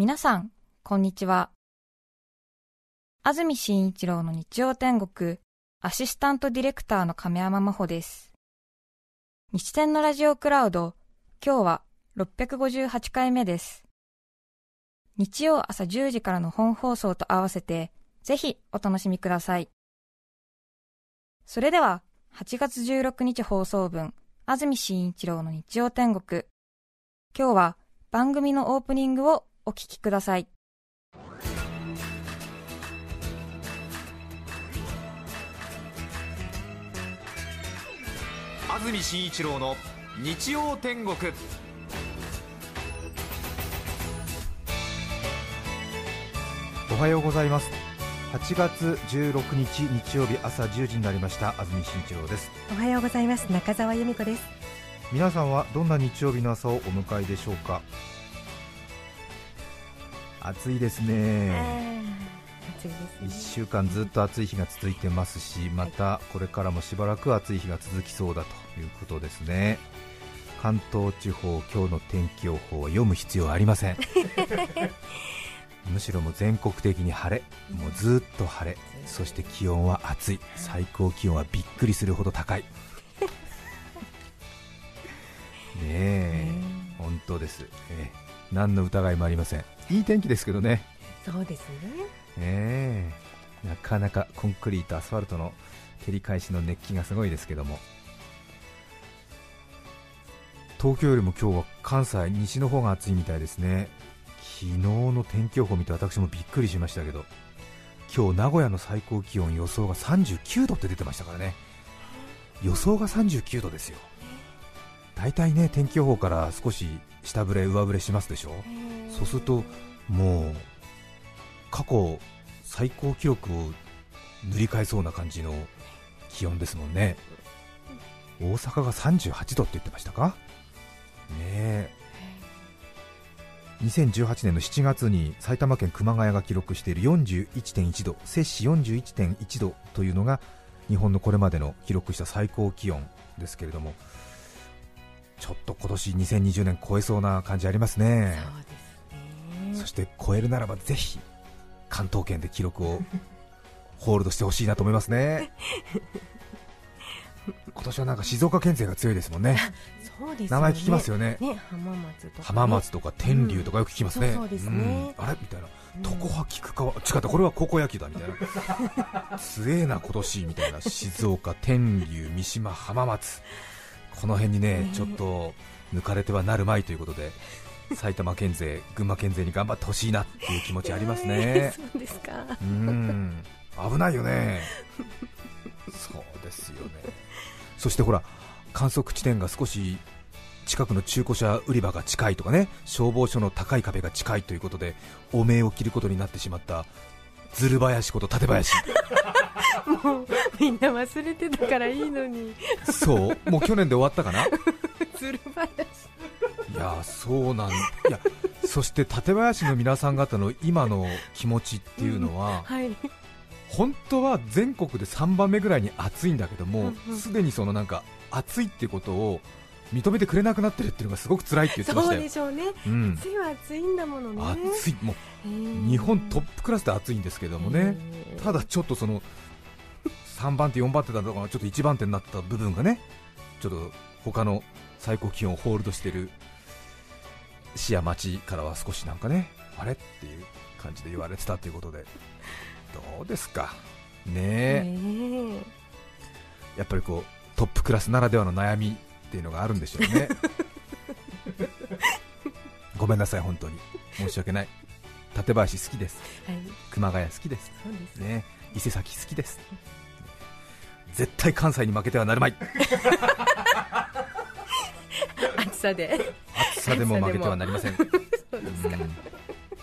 皆さん、こんにちは。安住紳一郎の日曜天国、アシスタントディレクターの亀山真帆です。日天のラジオクラウド、今日は658回目です。日曜朝10時からの本放送と合わせて、ぜひお楽しみください。それでは、8月16日放送分、安住紳一郎の日曜天国。今日は番組のオープニングをお聞きください。安住紳一郎の日曜天国。おはようございます。8月16日日曜日朝10時になりました。安住紳一郎です。おはようございます。中澤由美子です。皆さんはどんな日曜日の朝をお迎えでしょうか？暑いですね。暑いですね。1週間ずっと暑い日が続いてますしまたこれからもしばらく暑い日が続きそうだということですね。関東地方今日の天気予報は読む必要ありません。むしろもう全国的に晴れ。もうずっと晴れ。そして気温は暑い。最高気温はびっくりするほど高い。ねえ本当です、えー何の疑いもありませんいい天気ですけどね。そうですね。ええ。なかなかコンクリートアスファルトの照り返しの熱気がすごいですけども。東京よりも今日は関西西の方が暑いみたいですね。昨日の天気予報を見て私もびっくりしましたけど今日名古屋の最高気温予想が39度って出てましたからね。予想が39度ですよ。大体ね天気予報から少し下振れ、上振れしますでしょ、そうするともう過去最高記録を塗り替えそうな感じの気温ですもんね、大阪が38度って言ってましたか、ね2018年の7月に埼玉県熊谷が記録している41.1度、摂氏41.1度というのが日本のこれまでの記録した最高気温ですけれども、ちょっと今年2020年超えそうな感じありますね。そして超えるならばぜひ関東圏で記録を ホールドしてほしいなと思いますね。今年はなんか静岡県勢が強いですもんね。そうです、ね、名前聞きますよね、ね、浜松とか、ね、浜松とか天竜とかよく聞きますね、あれ？みたいな。常葉菊川違ったこれは高校野球だみたいな。強えな今年みたいな。静岡天竜三島浜松この辺にね、ちょっと抜かれてはなるまいということで、埼玉県勢、群馬県勢に頑張ってほしいなっていう気持ちありますね、そうですか。うん。危ないよね、そうですよね、そしてほら、観測地点が少し近くの中古車売り場が近いとかね、消防署の高い壁が近いということで、汚名を着ることになってしまったずる林こと館林もうみんな忘れてたからいいのに。そう？もう去年で終わったかな？ずる林。いやそうなんいやそして館林の皆さん方の今の気持ちっていうのは、うんはい、本当は全国で3番目ぐらいに暑いんだけどもすで、にそのなんか暑いっていうことを認めてくれなくなってるっていうのがすごく辛いって言ってましたよ。そうでしょうね、うん、暑いは暑いんだものね。暑い。もう日本トップクラスで暑いんですけどもね。ただちょっとその3番手4番手だとかちょっと1番手になった部分がねちょっと他の最高気温をホールドしている市や町からは少しなんかねあれっていう感じで言われてたということでどうですか？ねやっぱりこうトップクラスならではの悩みっていうのがあるんでしょうね。ごめんなさい本当に。申し訳ない。館林好きです、はい、熊谷好きです。ね伊勢崎好きです絶対関西に負けてはなるまい。暑さで。暑さでも負けてはなりません。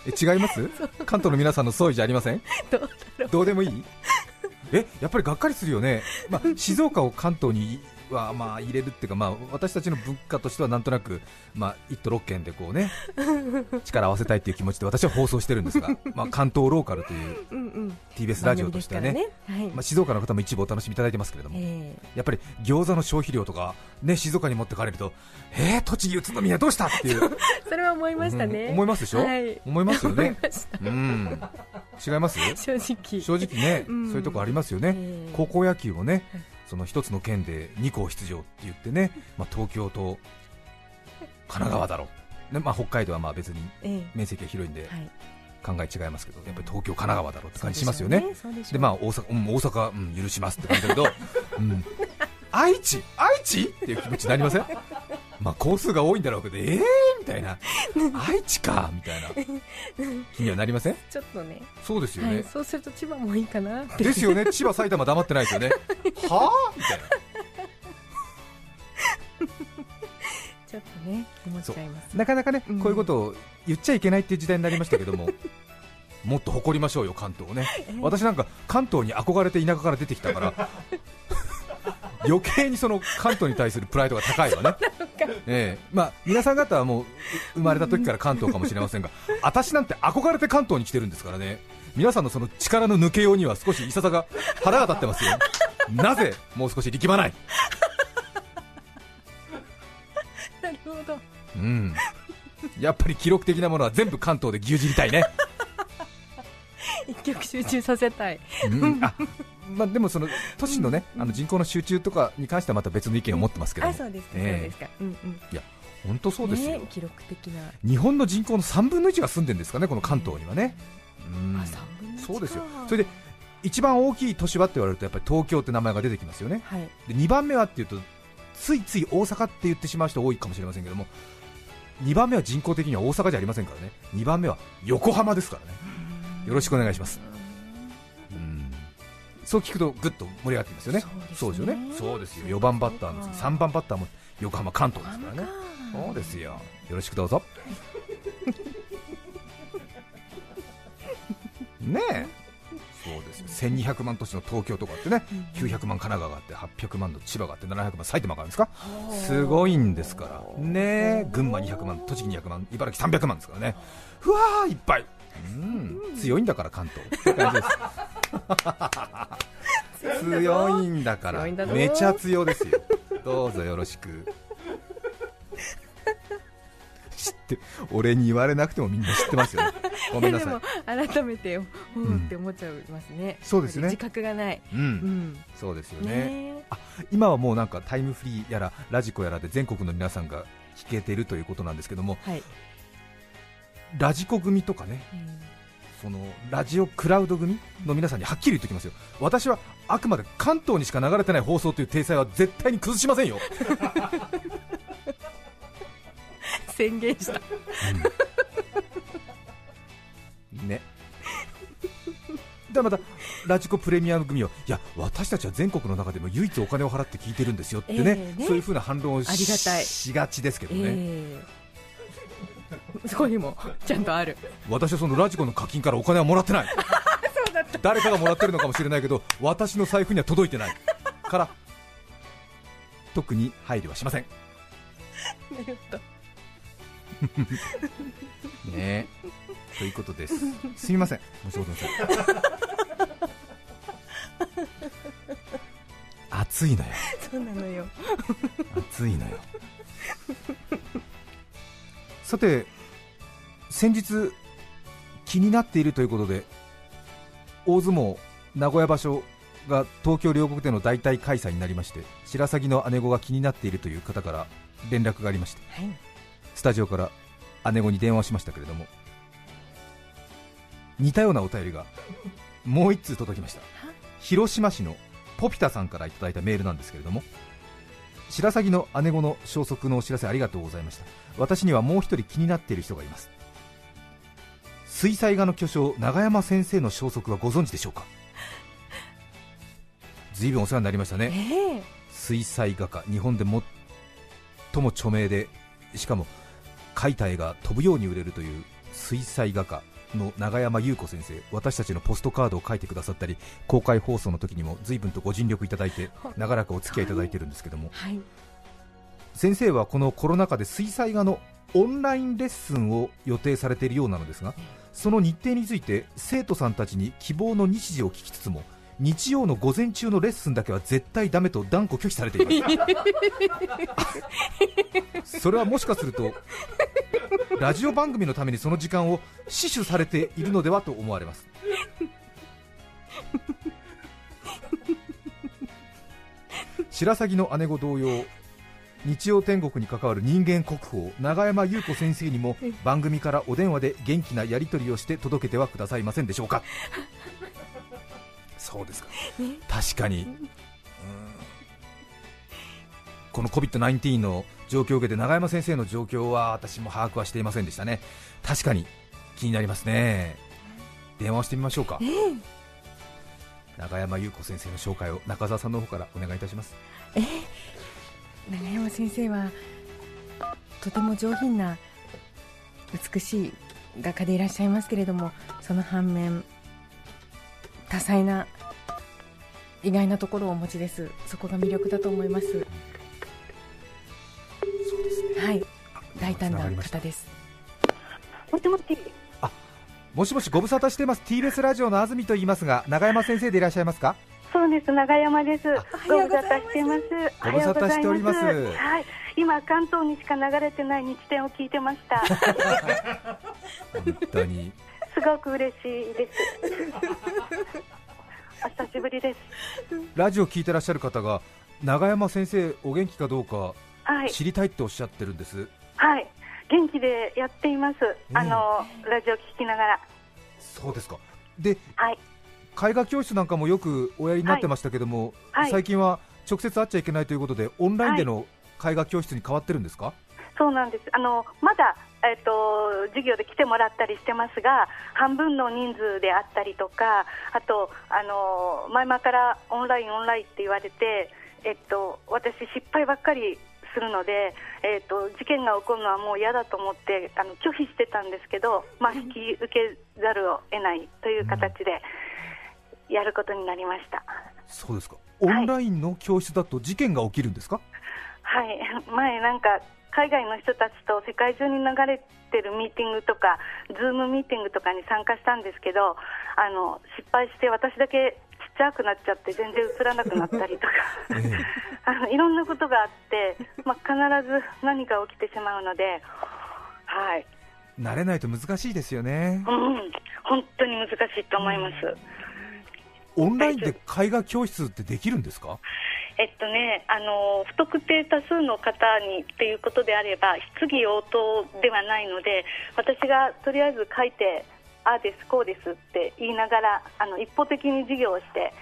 え違います？関東の皆さんの総意じゃありません？どう。どうでもいい？えやっぱりがっかりするよね、まあ、静岡を関東にはまあ入れるっていうか、まあ、私たちの文化としてはなんとなく、まあ、1都6県でこうね 力を合わせたいっていう気持ちで私は放送してるんですが、まあ、関東ローカルという TBS ラジオとしてはね、番組ですからはい。まあ、静岡の方も一部お楽しみいただいてますけれども、えやっぱり餃子の消費量とか、ね、静岡に持ってかれると、えー、栃木、宇都宮どうしたっていう、え それは思いましたね、うん思いますでしょ、はい。思いますよね、違います？正直。正直ね、うん。そういうとこありますよね、ええ。高校野球もねはい、その一つの県で2校出場って言ってね、まあ、東京と神奈川だろう、ねまあ、北海道はまあ別にえ面積が広いんで考え違いますけど、やっぱり東京、神奈川だろうって感じしますよね。でまあ大阪、うん、大阪、うん、許しますって感じだけど、うん、愛知、愛知？っていう気持ちになりません？まあ工数が多いんだろうけど、えー？みたいな、愛知か？みたいな。気にはなりません？ちょっとね。そうですよね。はい、、そうすると千葉もいいかなって。ですよね、千葉、埼玉黙ってないですよね、はあ？みたいな、ちょっとね思っちゃいますなかなかね、うん。こういうことを言っちゃいけないっていう時代になりましたけども、もっと誇りましょうよ、関東をね、私なんか関東に憧れて田舎から出てきたから、余計にその関東に対するプライドが高いわね、ええ。まあ、皆さん方はもうう生まれた時から関東かもしれませんが、私なんて憧れて関東に来てるんですからね、皆さんのその力の抜けようには少しいささが腹が立ってますよ、なぜもう少し力まない、なるほど。うん、やっぱり記録的なものは全部関東で牛耳りたいね。一曲集中させたい。うん。あまあ、でもその都市のね、あの人口の集中とかに関してはまた別の意見を持ってますけどそうですか、ええ。そうですか。うんうん。本当そうですよ、ね記録的な。日本の人口の3分の1が住んでるんですかね、この関東にはね。うん。そうですよ。それで一番大きい都市はって言われるとやっぱり東京って名前が出てきますよね。はい。で2番目はっていうとついつい大阪って言ってしまう人多いかもしれませんけども。2番目は人口的には大阪じゃありませんからね。2番目は横浜ですからねよろしくお願いします。うん。そう聞くとぐっと盛り上がってきますよね。そうですね。よねそうですよ。4番バッターの次3番バッターも横浜関東ですからね。そうですよ。よろしくどうぞ。ねえ。そうですよ。1200万都市の東京とかってね。900万神奈川があって800万の千葉があって700万埼玉があるんですか？すごいんですから。ねえ。群馬200万栃木200万茨城300万ですからね。ふわーいっぱいうん。強いんだから関東。強いんだから。めちゃ強ですよ。どうぞよろしく。知って俺に言われなくてもみんな知ってますよね。ごめんなさい。改めておうんおって思っちゃいますね、そうですね。自覚がない、ううん。んそうですよね。ね。今はもうなんかタイムフリーやらラジコやらで全国の皆さんが聞けてるということなんですけどもはい、ラジコ組とかねうんそのラジオクラウド組の皆さんにはっきり言っておきますよ。私はあくまで関東にしか流れてない放送という体裁は絶対に崩しませんよ、宣言した。ね。でまたラジコプレミアム組はいや私たちは全国の中でも唯一お金を払って聞いてるんですよってね,、ええね。そういうふうな反論をしがちですけどね、ええ そこにもちゃんとある。私はそのラジコの課金からお金はもらってない。誰かがもらってるのかもしれないけど私の財布には届いてない。から特に配慮はしません。ね。ということです。すみません。申し訳ございません。暑いのよ。そうなのよ。暑いのよさて先日気になっているということで大相撲名古屋場所が東京両国での代替開催になりまして白鷺の姉子が気になっているという方から連絡がありましてはい。スタジオから姉子に電話をしましたけれども似たようなお便りがもう1通届きました。広島市のポピタさんからいただいたメールなんですけれども白鷺の姉子の消息のお知らせありがとうございました。私にはもう一人気になっている人がいます。水彩画の巨匠永山先生の消息はご存知でしょうか？随分お世話になりましたね。ええ。水彩画家日本で最も著名でしかも描いた絵が飛ぶように売れるという水彩画家の永山優子先生私たちのポストカードを書いてくださったり公開放送の時にも随分とご尽力いただいて長らくお付き合いいただいているんですけども。はい。先生はこのコロナ禍で水彩画のオンラインレッスンを予定されているようなのですがその日程について生徒さんたちに希望の日時を聞きつつも日曜の午前中のレッスンだけは絶対ダメと断固拒否されています。それはもしかするとラジオ番組のためにその時間を死守されているのではと思われます。白鷺の姉子同様日曜天国に関わる人間国宝永山優子先生にも番組からお電話で元気なやり取りをして届けてはくださいませんでしょうかそうですか、確かに、うん。この COVID-19 の状況を受けて永山先生の状況は私も把握はしていませんでしたね。確かに。気になりますね。電話をしてみましょうか、永山優子先生の紹介を中澤さんの方からお願いいたします。長山先生はとても上品な美しい画家でいらっしゃいますけれどもその反面多彩な意外なところをお持ちです。そこが魅力だと思います。そうですね。はい。大胆な方です。もしもし、もしもしご無沙汰しています。TBS ラジオの安住と言いますが永山先生でいらっしゃいますか？そうです、長山です。ご無沙ようございます汰してます。ご無沙汰しております。おはようございはい、今関東にしか流れてない日展を聞いてました。本当に。すごく嬉しいです。ラジオ聞いてらっしゃる方が永山先生お元気かどうかはい、知りたいっておっしゃってるんです、はい、元気でやっています。あのラジオ聞きながら、そうですか。ではい、絵画教室なんかもよくおやりになってましたけども、はい。最近は直接会っちゃいけないということでオンラインでの絵画教室に変わってるんですか、そうなんです。あのまだえっ、と授業で来てもらったりしてますが、半分の人数であったりとか、あとあの前々からオンラインオンラインって言われて、えっと私失敗ばっかりするので、えっと事件が起こるのはもう嫌だと思ってあの拒否してたんですけど、まあ引き受けざるを得ないという形でやることになりました。そうですか。オンラインの教室だと事件が起きるんですか、はい、前なんか海外の人たちと世界中に流れてるミーティングとか、ズームミーティングとかに参加したんですけど、あの失敗して私だけちっちゃくなっちゃって全然映らなくなったりとか、ええ。あのいろんなことがあって、まあ、必ず何か起きてしまうので、はい、慣れないと難しいですよね。うん、本当に難しいと思います。オンラインで絵画教室ってできるんですか？えっとね、あの不特定多数の方にっていうことであれば質疑応答ではないので私がとりあえず書いてああですこうですって言いながらあの一方的に授業をして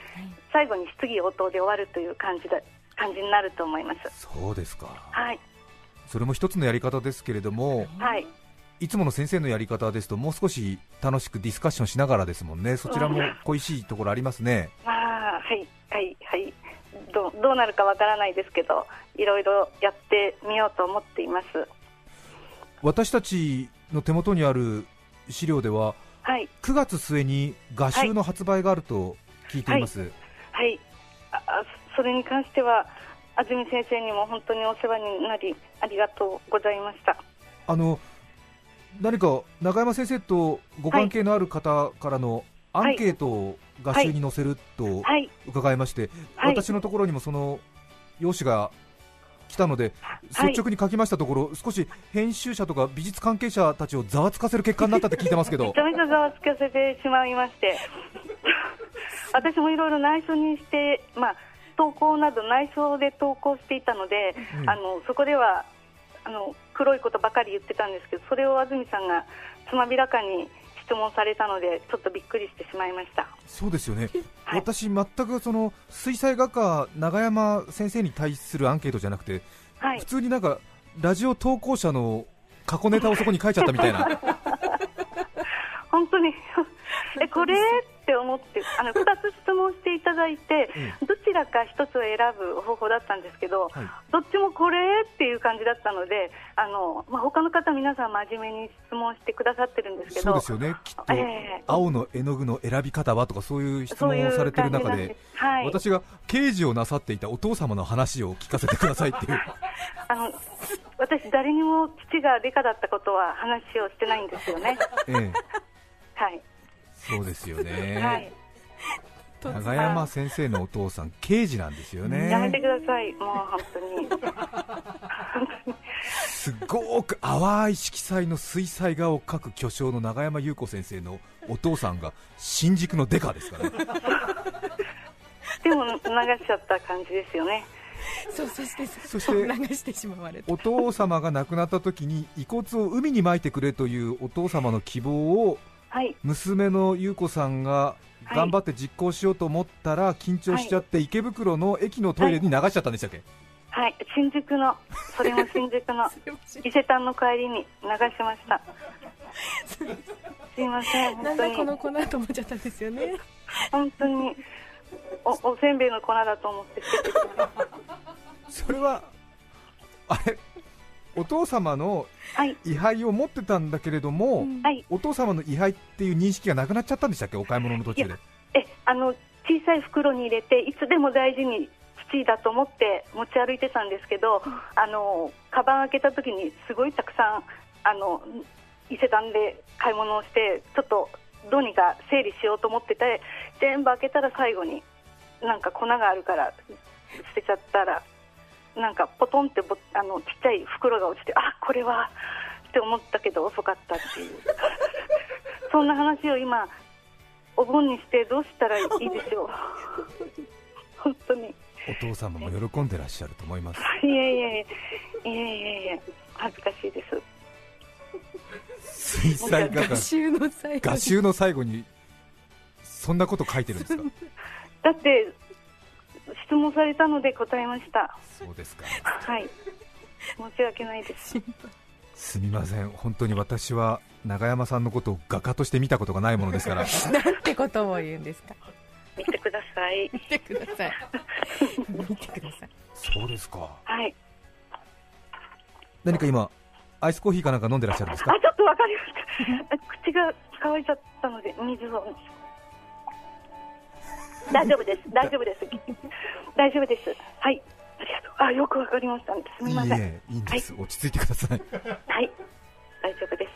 最後に質疑応答で終わるという感じだ感じになると思います。そうですか。はい、それも一つのやり方ですけれどもはい、いつもの先生のやり方ですともう少し楽しくディスカッションしながらですもんね。そちらも恋しいところありますね。まあはいはいはい。どうどうなるかわからないですけどいろいろやってみようと思っています。私たちの手元にある資料でははい。9月末に画集の発売があると聞いています、はい、ああそれに関しては安住先生にも本当にお世話になりありがとうございました。あの何か中山先生とご関係のある方からのアンケートを画集に載せるとはい、伺いまして、はい。私のところにもその用紙が来たので、はい。率直に書きましたところ、少し編集者とか美術関係者たちをざわつかせる結果になったって聞いてますけど。めち、ゃめちゃざわつかせてしまいまして、私もいろいろ内緒にして、まあ、投稿など内緒で投稿していたので、うん。あのそこではあの黒いことばかり言ってたんですけど、それを安住さんがつまびらかに質問されたので、ちょっとびっくりしてしまいました。そうですよね、はい。私、全くその水彩画家、永山先生に対するアンケートじゃなくて、はい。普、通になんかラジオ投稿者の過去ネタをそこに書いちゃったみたいな、本当に。えこれって思ってあの 2つ質問していただいて、えどちらか一つを選ぶ方法だったんですけど、はい。どっちもこれっていう感じだったので、あのまあ、他の方、皆さん真面目に質問してくださってるんですけど、そうですよね、きっと、ええ。青の絵の具の選び方はとかそういう質問をされてる中ではい、私が刑事をなさっていたお父様の話を聞かせてくださいっていう、あの私、誰にも父が理科だったことは話をしてないんですよね。ええ、はいそうですよね、はい、長山先生のお父さん、刑事なんですよ やめてね、ください、もう本当に。すごく淡い色彩の水彩画を描く巨匠の長山優子先生のお父さんが新宿のデカですからね、でも流しちゃった感じですよね。そうそしてそしてそう流してしまわれた。お父様が亡くなった時に遺骨を海に撒いてくれというお父様の希望をはい、娘の優子さんが頑張って実行しようと思ったら緊張しちゃって池袋の駅のトイレに流しちゃったんでしたっけ、はい、新宿の、それも新宿の 伊勢丹の帰りに流しました。すいません、本当に、この粉と思っちゃったんですよね。本当にお、おせんべいの粉だと思ってそれはあれ？お父様の位牌を持ってたんだけれども、はい、お父様の位牌っていう認識がなくなっちゃったんでしたっけ？お買い物の途中で。え、あの、小さい袋に入れて、いつでも大事に父だと思って持ち歩いてたんですけど、あの、カバン開けた時にすごいたくさん、あの、伊勢丹で買い物をして、ちょっとどうにか整理しようと思ってて、全部開けたら最後に、なんか粉があるから捨てちゃったら、なんかポトンってぼあのちっちゃい袋が落ちて、あこれはって思ったけど遅かったっていう、そんな話を今、お盆にしてどうしたらいいでしょう、本当に、お父様も喜んでらっしゃると思います。いえいえいえ、いえいえいえ、恥ずかしいです。水彩画画集の最後にそんなこと書いてるんですか？だって、質問されたので答えました。そうですかはい。申し訳ないです。すみません本当に私は永山さんのことを画家として見たことがないものですから なんてことを言うんですか見てください。見てください見てくださいそうですかはい。何か今アイスコーヒーかなんか飲んでらっしゃるんですあ、かちょっとわかりました。口が乾いちゃったので、水を。大丈夫です。大丈夫です。大丈夫です。はい。ありがとう。あ、よくわかりました。すみません。いいえいいんです、落ち着いてくださいはい。大丈夫です。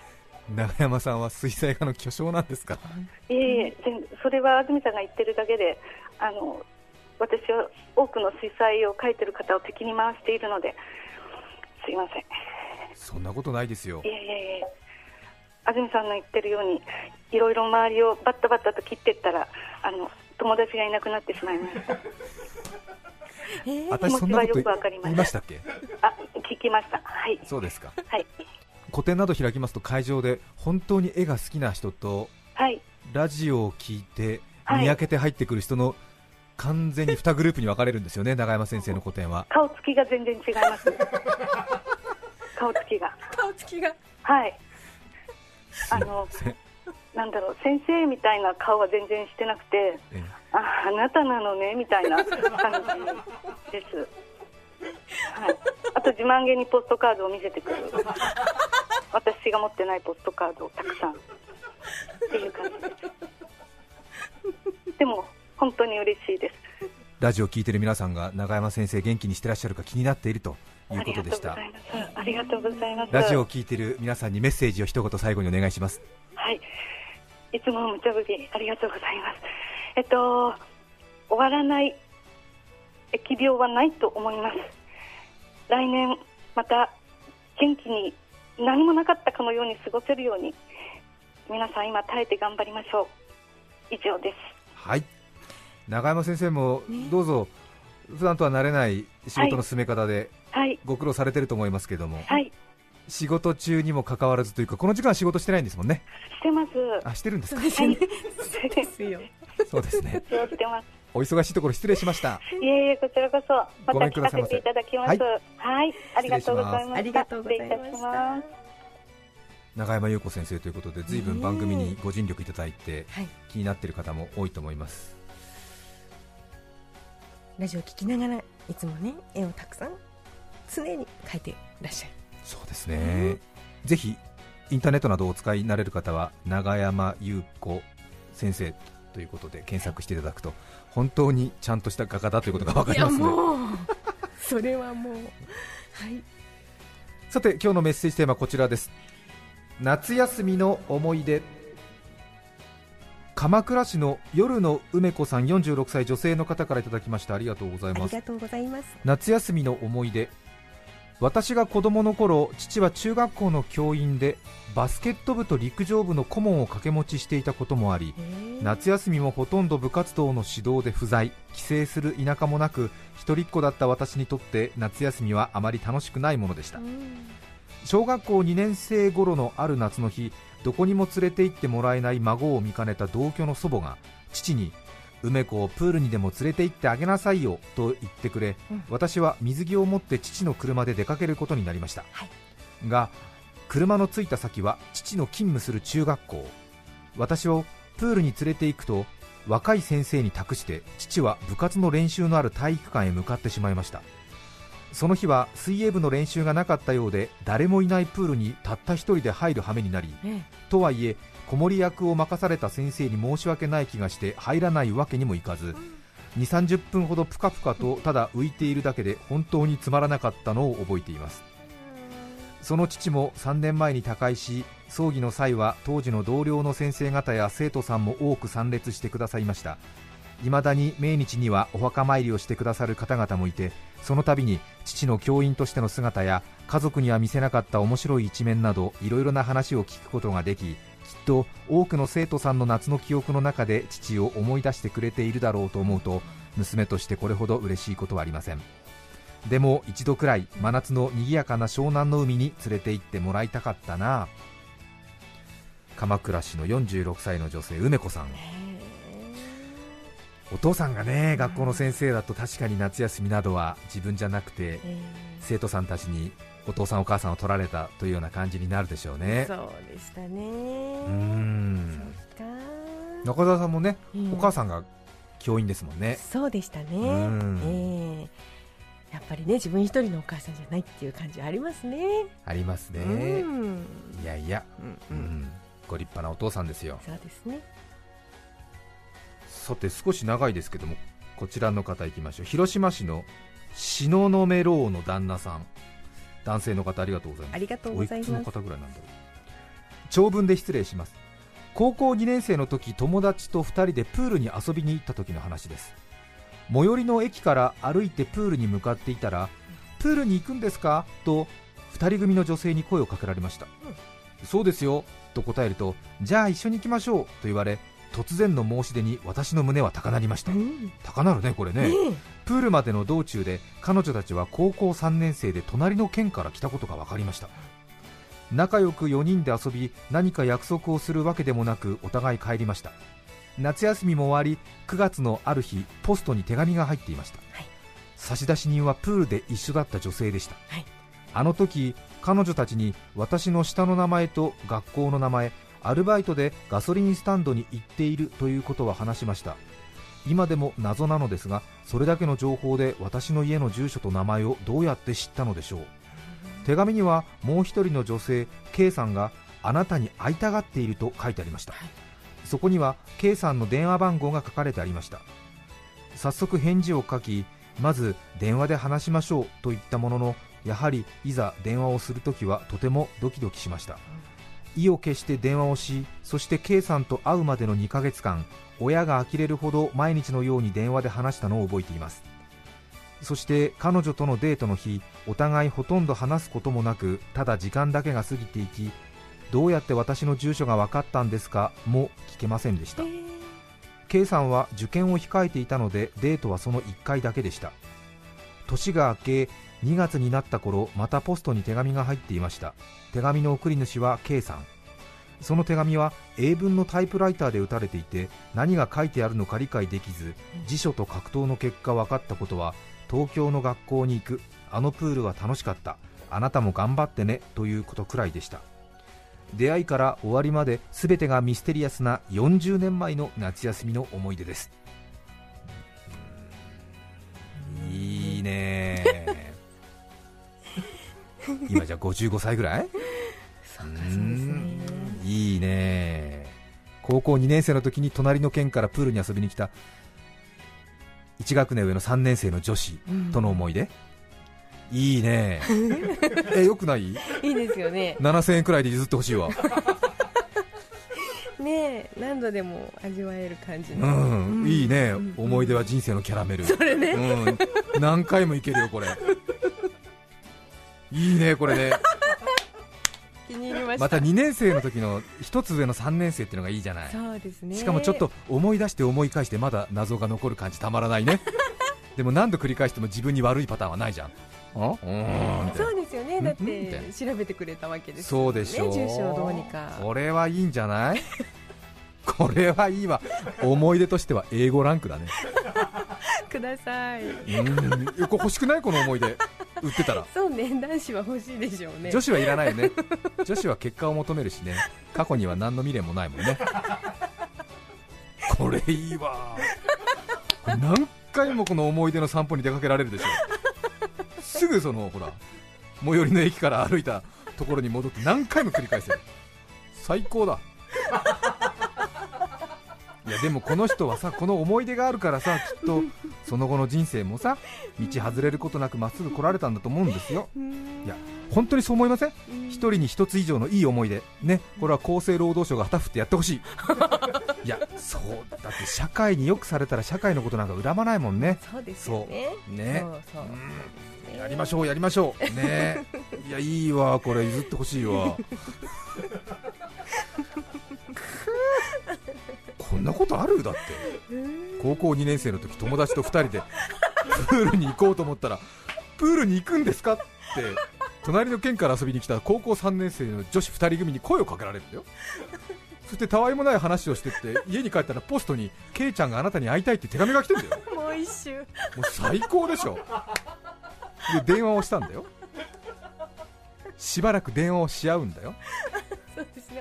永山さんは水彩画の巨匠なんですか？いえいえ、全それは安住さんが言ってるだけで、あの、私は多くの水彩を描いてる方を敵に回しているので、すいません。そんなことないですよいえいえいえ、安住さんの言ってるように、いろいろ周りをバッタバッタと切っていったら、あの、友達がいなくなってしまいました。えー私そんなこと気持ちはよくわかります言いましたっけ？あ、聞きました。はい。そうですかはい。個展など開きますと会場で本当に絵が好きな人とはい。ラジオを聞いてはい見分けて入ってくる人の完全に 2グループに分かれるんですよね永山先生の個展は顔つきが全然違います。顔つきが。顔つきがはい。あの、せなんだろう、先生みたいな顔は全然してなくて、えあ、あなたなのね、みたいな感じです。はい。あと自慢げにポストカードを見せてくる。私が持ってないポストカードをたくさん。っていう感じです。でも、本当に嬉しいです。ラジオを聞いてる皆さんが永山先生元気にしてらっしゃるか気になっているということでした。ありがとうございます。ラジオを聞いてる皆さんにメッセージを一言最後にお願いしますはい。いつも無茶ぶりありがとうございます。えっと、終わらない疫病はないと思います。来年、また元気に何もなかったかのように過ごせるように、皆さん今耐えて頑張りましょう。以上です。はい永山先生もどうぞ普段とは慣れない仕事の進め方ではい。ご苦労されてると思いますけども、はい。仕事中にもかかわらずというかこの時間仕事してないんですもんね。してます。あしてるんですか？そうですよそうですね。そうしてます。お忙しいところ失礼しました。いえいえ、こちらこそ、まごめんくた聞ださいませ。かせていただきます。ははい。ありがとうございました。ありがとうございます。永山優子先生ということで随分番組にご尽力いただいてはい。気になっている方も多いと思います。ラジオ聞きながらいつもね絵をたくさん常に描いてらっしゃるそうですね、ぜひインターネットなどをお使いになれる方は永山優子先生ということで検索していただくと本当にちゃんとした画家だということが分かります。ねもう。それはもう。はい。さて今日のメッセージテーマはこちらです。夏休みの思い出鎌倉市の夜の梅子さん46歳女性の方からいただきました。ありがとうございます。ありがとうございます。夏休みの思い出私が子供の頃父は中学校の教員でバスケット部と陸上部の顧問を掛け持ちしていたこともあり夏休みもほとんど部活動の指導で不在帰省する田舎もなく一人っ子だった私にとって夏休みはあまり楽しくないものでした。小学校2年生頃のある夏の日どこにも連れて行ってもらえない孫を見かねた同居の祖母が父に梅子をプールにでも連れて行ってあげなさいよと言ってくれ、うん。私は水着を持って父の車で出かけることになりました、はい。が車の着いた先は父の勤務する中学校。私をプールに連れて行くと若い先生に託して父は部活の練習のある体育館へ向かってしまいましたその日は水泳部の練習がなかったようで誰もいないプールにたった一人で入る羽目になりねとはいえ子守役を任された先生に申し訳ない気がして入らないわけにもいかず2 3 0分ほどぷかぷかとただ浮いているだけで本当につまらなかったのを覚えています。その父も3年前に他界し葬儀の際は当時の同僚の先生方や生徒さんも多く参列してくださいました。未だに命日にはお墓参りをしてくださる方々もいてその度に父の教員としての姿や家族には見せなかった面白い一面などいろいろな話を聞くことができきっと多くの生徒さんの夏の記憶の中で父を思い出してくれているだろうと思うと娘としてこれほど嬉しいことはありません。でも一度くらい真夏の賑やかな湘南の海に連れて行ってもらいたかったな。鎌倉市の46歳の女性梅子さん。お父さんがね学校の先生だと確かに夏休みなどは自分じゃなくてえ生徒さんたちにお父さんお母さんを取られたというような感じになるでしょうーね。そうでしたね。うーん。そっか。中澤さんもね、うんお母さんが教員ですもんね。そうでしたね。ん。ええ。やっぱりね自分一人のお母さんじゃないっていう感じはありますね。ありますね。うん。いやいや、うんうん。うん、ご立派なお父さんですよ。そうですねさて少し長いですけどもこちらの方いきましょう。広島市の東雲楼の旦那さん。男性の方ありがとうございます。ありがとうおいくつのございます方ぐらいなんだろう。長文で失礼します。高校2年生の時友達と2人でプールに遊びに行った時の話です。最寄りの駅から歩いてプールに向かっていたらプールに行くんですか？と2人組の女性に声をかけられました、そうですよと答えるとじゃあ一緒に行きましょうと言われ突然の申し出に私の胸は高鳴りました。うん。高鳴るねこれね。ねプールまでの道中で彼女たちは高校3年生で隣の県から来たことが分かりました。仲良く4人で遊び何か約束をするわけでもなくお互い帰りました。夏休みも終わり9月のある日ポストに手紙が入っていました、はい。差出人はプールで一緒だった女性でした、はい。あの時彼女たちに私の下の名前と学校の名前アルバイトでガソリンスタンドに行っているということは話しました。今でも謎なのですがそれだけの情報で私の家の住所と名前をどうやって知ったのでしょう。手紙にはもう一人の女性 K さんがあなたに会いたがっていると書いてありました、そこには K さんの電話番号が書かれてありました。早速返事を書きまず電話で話しましょうと言ったもののやはりいざ電話をするときはとてもドキドキしました意を決して電話をしそして K さんと会うまでの2ヶ月間親が呆れるほど毎日のように電話で話したのを覚えています。そして彼女とのデートの日お互いほとんど話すこともなくただ時間だけが過ぎていきどうやって私の住所が分かったんですかも聞けませんでした。K さんは受験を控えていたのでデートはその1回だけでした。年が明け2月になった頃またポストに手紙が入っていました。手紙の送り主は K さん。その手紙は英文のタイプライターで打たれていて何が書いてあるのか理解できず辞書と格闘の結果分かったことは東京の学校に行くあのプールは楽しかった。あなたも頑張ってねということくらいでした。出会いから終わりまで全てがミステリアスな40年前の夏休みの思い出です。いいね。今じゃ55歳ぐらい？そうかそうですね。いいね。高校2年生の時に隣の県からプールに遊びに来た。1学年上の3年生の女子との思い出、いいね。えよくない？いいですよね。7000円くらいで譲ってほしいわ。ねえ何度でも味わえる感じうの、ん、いいね、うん。思い出は人生のキャラメル。それね、うん、何回もいけるよこれいいねこれね。気に入りました。また2年生の時の一つ上の3年生っていうのがいいじゃない。そうですね。しかもちょっと思い出して思い返してまだ謎が残る感じたまらないね。でも何度繰り返しても自分に悪いパターンはないじゃん。あ？うん。そうですよね。だって調べてくれたわけですそうでしょう、ね住所をどうにか。これはいいんじゃない？これはいいわ。思い出としては英語ランクだね ください。うん。これ欲しくない？この思い出。売ってたら。そうね男子は欲しいでしょうね。女子はいらないよね。女子は結果を求めるしね。過去には何の未練もないもんね。これいいわ。何回もこの思い出の散歩に出かけられるでしょすぐそのほら最寄りの駅から歩いたところに戻って何回も繰り返せる。最高だいやでもこの人はさ この思い出があるからさきっとその後の人生もさ道外れることなくまっすぐ来られたんだと思うんですよ。いや本当にそう思いません？一人に一つ以上のいい思い出。ね。これは厚生労働省が旗振ってやってほしい。いやそうだって社会によくされたら社会のことなんか恨まないもんね。そうですよね。ね。やりましょうやりましょう。ね。いやいいわこれ。譲ってほしいわ こんなことある？だって。高校2年生の時友達と2人でプールに行こうと思ったらプールに行くんですかって隣の県から遊びに来た高校3年生の女子2人組に声をかけられるんだよ。そしてたわいもない話をしてって家に帰ったらポストにケイちゃんがあなたに会いたいって手紙が来てんだよ。もう一周。もう最高でしょ。で電話をしたんだよ。しばらく電話をし合うんだよ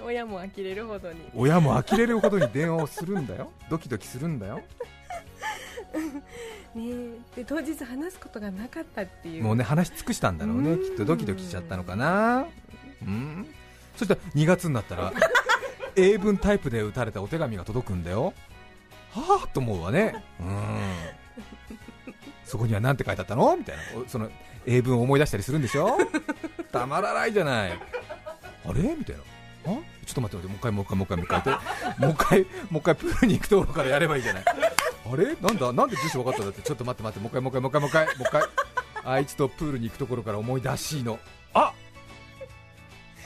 親も呆れるほどに。親も呆れるほどに電話をするんだよ。ドキドキするんだよ。ねえ。で当日話すことがなかったっていう。もうね話し尽くしたんだろうね。うん。きっとドキドキしちゃったのかな。うん。そしたら2月になったら 英文タイプで打たれたお手紙が届くんだよ。はあと思うわね。うん。そこには何て書いてあったの？みたいな。おその英文を思い出したりするんでしょ？たまらないじゃない。あれ？みたいな。あ？ちょっと待って待ってもう一回もう一回もう一回もう一回もう一回もう一回プールに行くところからやればいいじゃない。あれ？なんだ？なんで住所分かったんだって？ちょっと待って待って。もう一回もう一回もう一回もう一回もう一回。あいつとプールに行くところから思い出しいの。あ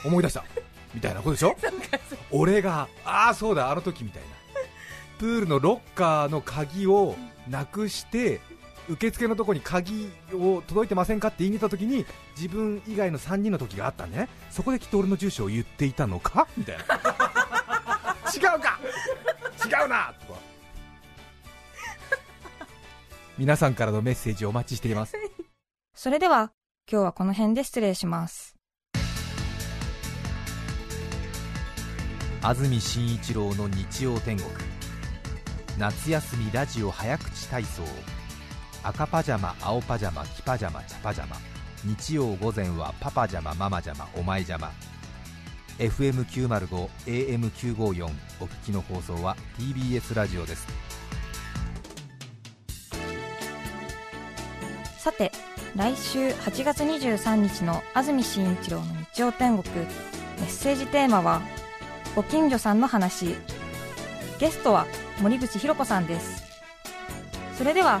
思い出した。みたいなことでしょ？俺がああそうだあの時みたいな。プールのロッカーの鍵をなくして受付のとこに鍵を届いてませんかって言いに行った時に自分以外の3人の時があったんでね。そこできっと俺の住所を言っていたのか？みたいな。違うか？違うな！とか。皆さんからのメッセージをお待ちしています。それでは、今日はこの辺で失礼します。安住紳一郎の日曜天国。夏休みラジオ早口体操赤パジャマ青パジャマ黄パジャマ茶パジャマ日曜午前はパパジャマママジャマお前ジャマ FM905 AM954 お聞きの放送は TBS ラジオですさて、来週8月23日の安住紳一郎の日曜天国、メッセージテーマは、ご近所さんの話。ゲストは森口博子さんです。それでは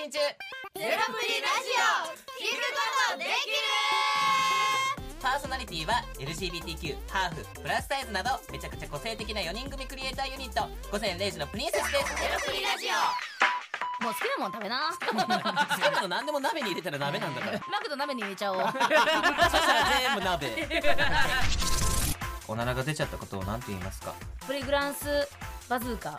信中。ゼロプリラジオ。聞くことできるパーソナリティは LGBTQ ハーフプラスサイズなどめちゃくちゃ個性的な4人組クリエイターユニット。午前0時のプリンセスです。ゼロプリラジオ。もう好きなもん食べな。好きなの何でも鍋に入れたら鍋なんだから。マクド鍋に入れちゃおう。そしたら全部鍋おならが出ちゃったことを何て言いますか？プリグランスバズーカ